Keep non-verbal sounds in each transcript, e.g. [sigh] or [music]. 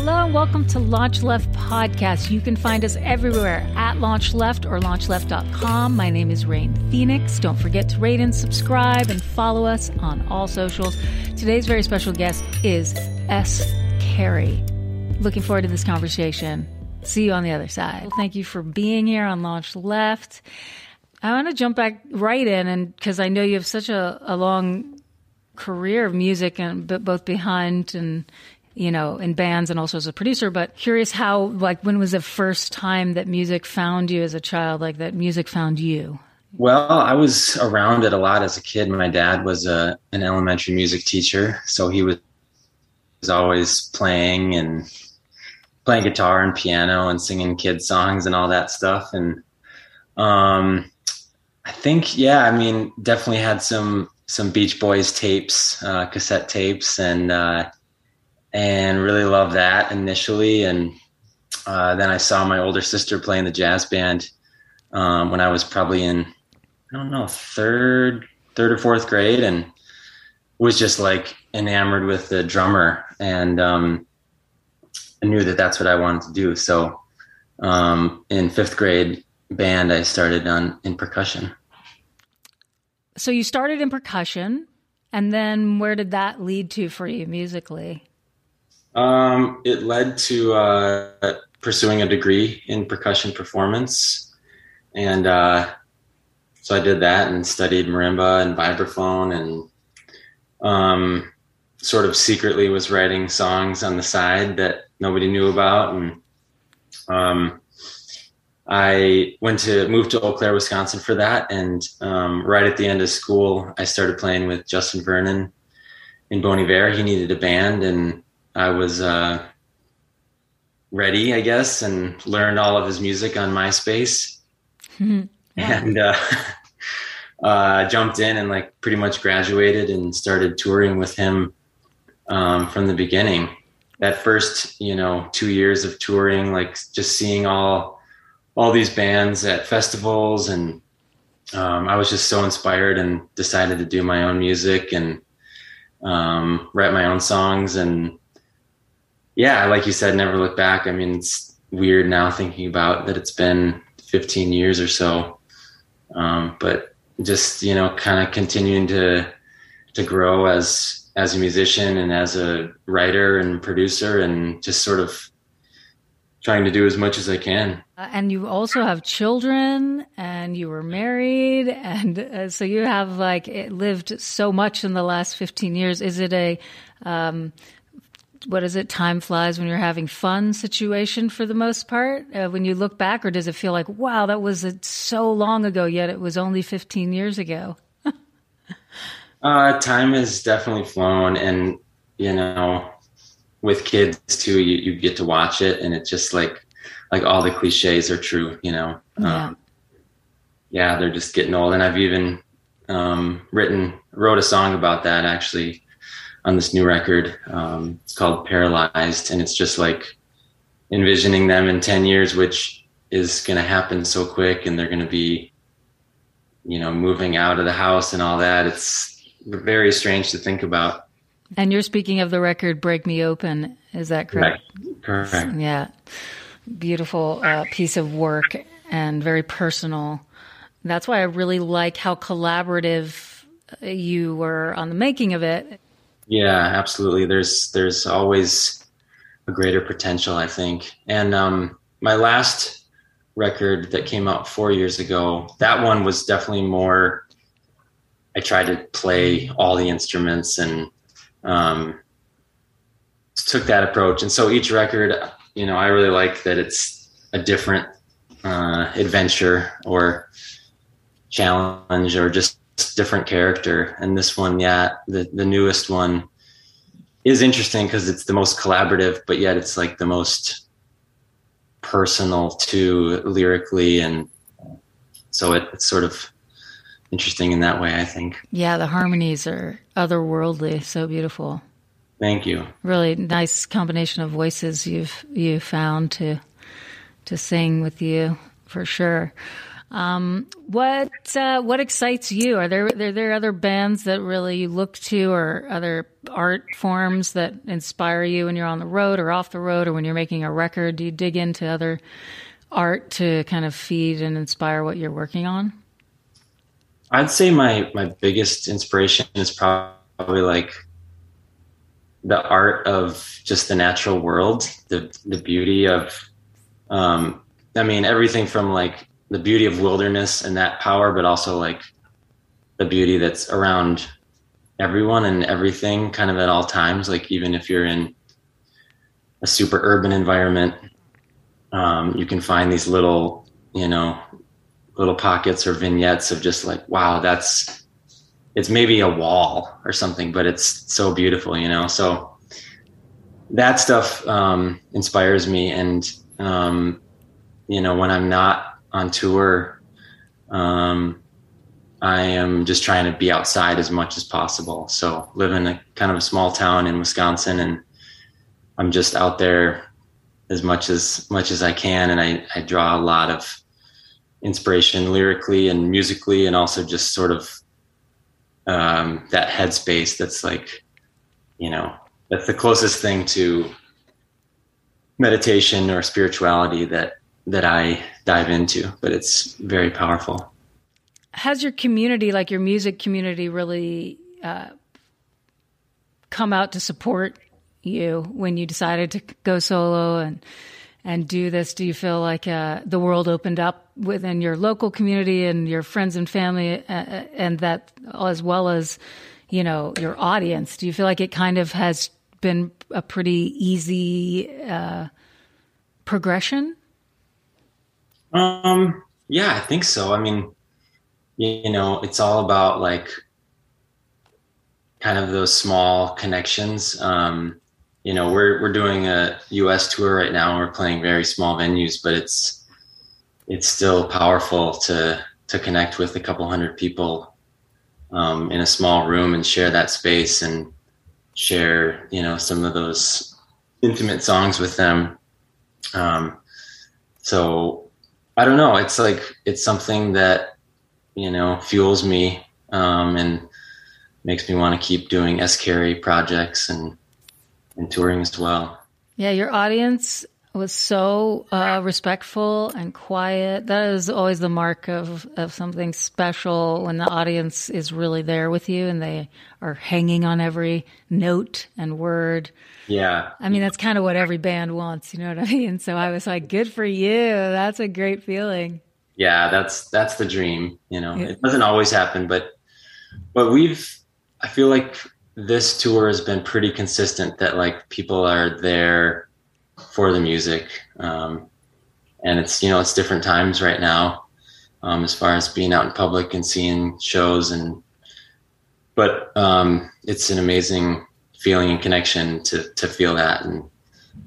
Hello and welcome to Launch Left Podcast. You can find us everywhere at Launch Left or launchleft.com. My name is Rain Phoenix. Don't forget to rate and subscribe and follow us on all socials. Today's very special guest is S. Carey. Looking forward to this conversation. See you on the other side. Well, thank you for being here on Launch Left. I want to jump back right in, and because I know you have such a, a long career of music, and but both behind and you know, in bands and also as a producer, but curious how, like, when was the first time that music found you as a child, like that music found you? Well, I was around it a lot as a kid. My dad was a, an elementary music teacher, so he was, was always playing and playing guitar and piano and singing kid songs and all that stuff. And um, I think, yeah, I mean, definitely had some some Beach Boys tapes, uh, cassette tapes, and uh, and really loved that initially. And uh, then I saw my older sister play in the jazz band um, when I was probably in, I don't know, third, third or fourth grade, and was just like enamored with the drummer, and um, I knew that that's what I wanted to do. So um, in fifth grade band, I started on in percussion. So you started in percussion, and then where did that lead to for you musically? Um, it led to uh, pursuing a degree in percussion performance, and uh, so I did that and studied marimba and vibraphone, and um, sort of secretly was writing songs on the side that nobody knew about, and um, I went to move to Eau Claire, Wisconsin for that, and um, right at the end of school, I started playing with Justin Vernon in Bon Iver. He needed a band, and I was uh, ready, I guess, and learned all of his music on MySpace, mm-hmm. [laughs] and uh, [laughs] uh, jumped in and like pretty much graduated and started touring with him um, from the beginning. That first, you know, two years of touring, like just seeing all all these bands at festivals, and um, I was just so inspired and decided to do my own music and um, write my own songs and yeah, like you said, never look back. I mean, it's weird now thinking about that it's been 15 years or so. Um, but just, you know, kind of continuing to, to grow as, as a musician and as a writer and producer and just sort of trying to do as much as I can. Uh, and you also have children and you were married. And uh, so you have like lived so much in the last 15 years. Is it a, um, what is it time flies when you're having fun situation for the most part? Uh, when you look back or does it feel like wow that was so long ago yet it was only 15 years ago? [laughs] Uh, time has definitely flown and you know with kids too you, you get to watch it and it's just like like all the cliches are true you know? Yeah. Um, yeah they're just getting old and i've even um, written wrote a song about that actually on this new record. Um, it's called Paralyzed, and it's just like envisioning them in 10 years, which is going to happen so quick, and they're going to be, you know, moving out of the house and all that. It's very strange to think about. And you're speaking of the record Break Me Open, is that correct? Correct. correct. Yeah. Beautiful uh, piece of work and very personal. That's why I really like how collaborative you were on the making of it yeah, absolutely. There's there's always a greater potential, I think. And um, my last record that came out four years ago, that one was definitely more. I tried to play all the instruments and um, took that approach. And so each record, you know, I really like that it's a different uh, adventure or challenge or just different character. And this one, yeah, the the newest one is interesting because it's the most collaborative, but yet it's like the most personal too lyrically, and so it, it's sort of interesting in that way. I think. Yeah, the harmonies are otherworldly, so beautiful. Thank you. Really nice combination of voices you've you found to to sing with you for sure. Um, what uh, what excites you? Are there are there other bands that really you look to, or other art forms that inspire you when you're on the road or off the road, or when you're making a record? Do you dig into other art to kind of feed and inspire what you're working on? I'd say my my biggest inspiration is probably like the art of just the natural world, the the beauty of um I mean everything from like the beauty of wilderness and that power, but also like the beauty that's around everyone and everything kind of at all times. Like even if you're in a super urban environment, um, you can find these little, you know, little pockets or vignettes of just like, wow, that's, it's maybe a wall or something, but it's so beautiful, you know? So that stuff, um, inspires me. And, um, you know, when I'm not on tour, um, I am just trying to be outside as much as possible. So live in a kind of a small town in Wisconsin, and I'm just out there as much as much as I can, and I, I draw a lot of inspiration lyrically and musically, and also just sort of um, that headspace. That's like, you know, that's the closest thing to meditation or spirituality that that I dive into, but it's very powerful. Has your community, like your music community, really uh, come out to support you when you decided to go solo and and do this? Do you feel like uh, the world opened up within your local community and your friends and family, uh, uh and that as well as you know your audience? Do you feel like it kind of has been a pretty easy uh, progression? Um, yeah, I think so. I mean, you know, it's all about like kind of those small connections. Um, you know, we're we're doing a U.S. tour right now. We're playing very small venues, but it's it's still powerful to to connect with a couple hundred people um, in a small room and share that space and share, you know, some of those intimate songs with them. Um, so I don't know. It's like it's something that you know fuels me um, and makes me want to keep doing S Carey projects and and touring as well. Yeah, your audience was so uh, respectful and quiet. That is always the mark of, of something special when the audience is really there with you and they are hanging on every note and word. Yeah. I mean, that's kind of what every band wants, you know what I mean? So I was like, good for you. That's a great feeling. Yeah, that's that's the dream, you know. Yeah. It doesn't always happen, but but we've I feel like this tour has been pretty consistent that like people are there for the music. Um, and it's, you know, it's different times right now um, as far as being out in public and seeing shows and but um, it's an amazing feeling and connection to to feel that. And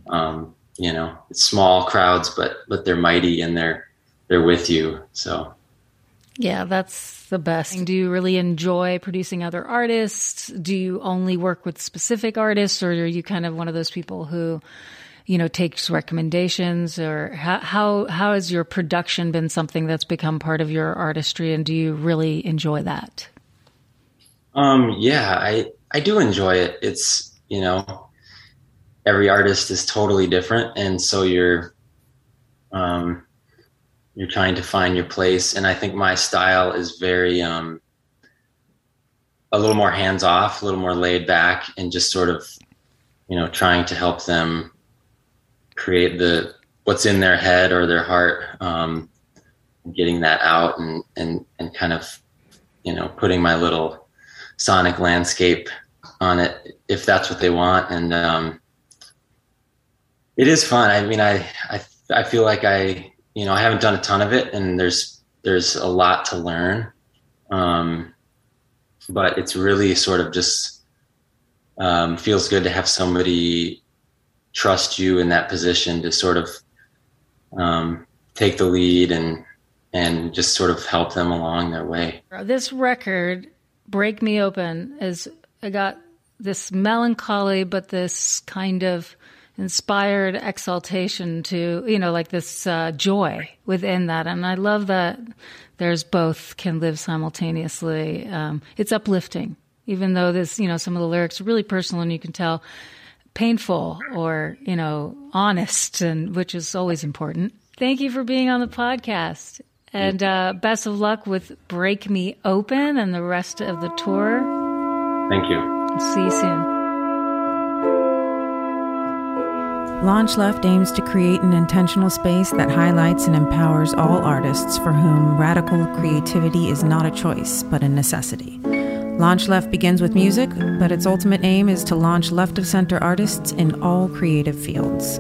um, you know it's small crowds but but they're mighty and they're they're with you. So yeah that's the best. Do you really enjoy producing other artists? Do you only work with specific artists or are you kind of one of those people who you know takes recommendations or how how how has your production been something that's become part of your artistry and do you really enjoy that um yeah i I do enjoy it. It's, you know, every artist is totally different. And so you're, um, you're trying to find your place. And I think my style is very, um, a little more hands off, a little more laid back and just sort of, you know, trying to help them create the, what's in their head or their heart, um, getting that out and, and, and kind of, you know, putting my little sonic landscape on it if that's what they want. And um, it is fun. I mean, I, I I feel like I you know I haven't done a ton of it, and there's there's a lot to learn. Um, but it's really sort of just um, feels good to have somebody trust you in that position to sort of um, take the lead and and just sort of help them along their way. This record, "Break Me Open," is I got this melancholy, but this kind of inspired exaltation to, you know, like this uh, joy within that. And I love that there's both can live simultaneously. Um, it's uplifting, even though this, you know, some of the lyrics are really personal and you can tell painful or, you know, honest, and which is always important. Thank you for being on the podcast. And uh, best of luck with Break Me Open and the rest of the tour. Thank you. See you soon. Launch Left aims to create an intentional space that highlights and empowers all artists for whom radical creativity is not a choice, but a necessity. Launch Left begins with music, but its ultimate aim is to launch left of center artists in all creative fields.